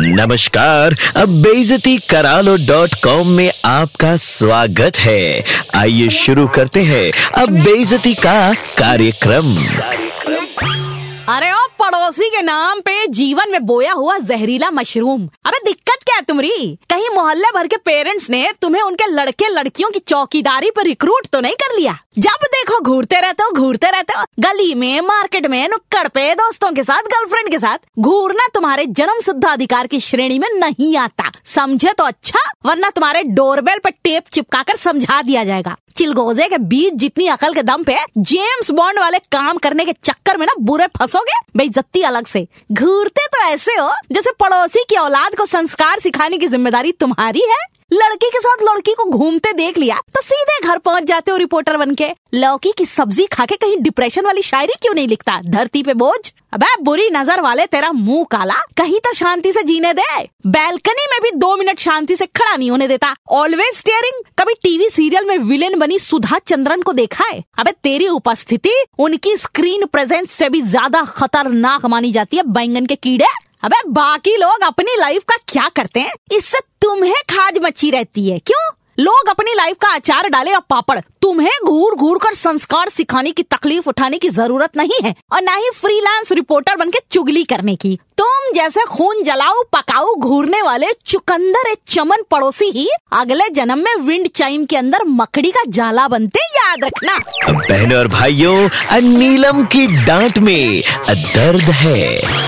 नमस्कार, अब बेजती करालो डॉट कॉम में आपका स्वागत है। आइए शुरू करते हैं अब बेजती का कार्यक्रम। अरे, ओ पड़ोसी के नाम पे जीवन में बोया हुआ जहरीला मशरूम। अरे, दिक्कत है तुम्हारी कहीं मोहल्ले भर के पेरेंट्स ने तुम्हें उनके लड़के लड़कियों की चौकीदारी पर रिक्रूट तो नहीं कर लिया? जब देखो घूरते रहते हो, घूरते रहते हो, गली में मार्केट में, नुक्कड़ पे, दोस्तों के साथ गर्लफ्रेंड के साथ, घूरना तुम्हारे जन्म सिद्ध अधिकार की श्रेणी में नहीं आता। समझे तो अच्छा वरना तुम्हारे डोरबेल पर टेप चिपका कर समझा दिया जाएगा। चिलगोजे के बीच जितनी अकल के दम पे जेम्स बॉन्ड वाले काम करने के चक्कर में ना बुरे फंसोगे? बेइज्जती अलग से। घूरते तो ऐसे हो, जैसे पड़ोसी की औलाद को संस्कार सिखाने की ज़िम्मेदारी तुम्हारी है? लड़की के साथ लड़की को घूमते देख लिया तो सीधे घर पहुँच जाते हो रिपोर्टर बन के लौकी की सब्ज़ी खा के कहीं डिप्रेशन वाली शायरी क्यों नहीं लिखता? धरती पे बोझ? अबे बुरी नज़र वाले, तेरा मुँह काला। कहीं तो शांति से जीने दे। बैल्कनी में भी दो मिनट शांति से खड़ा नहीं होने देता। ऑलवेज स्टेयरिंग कभी टीवी सीरियल में विलेन बनी सुधा चंद्रन को देखा है? अबे, तेरी उपस्थिति, उनकी स्क्रीन प्रेजेंस से भी ज़्यादा खतरनाक मानी जाती है, बैंगन के कीड़े। अबे, बाकी लोग अपनी लाइफ का क्या करते हैं? इससे तुम्हें खाज मची रहती है। क्यों? लोग अपनी लाइफ का अचार डाले या पापड़। तुम्हें घूर घूर कर संस्कार सिखाने की तकलीफ़ उठाने की ज़रूरत नहीं है और न ही फ्रीलांस रिपोर्टर बन के चुगली करने की। तुम जैसे खून जलाऊ, पकाऊ, घूरने वाले चुकंदर एक चमन पड़ोसी ही अगले जन्म में विंड चाइम के अंदर मकड़ी का जाला बनते याद रखना। बहनों और भाइयों नीलम की डांट में दर्द है।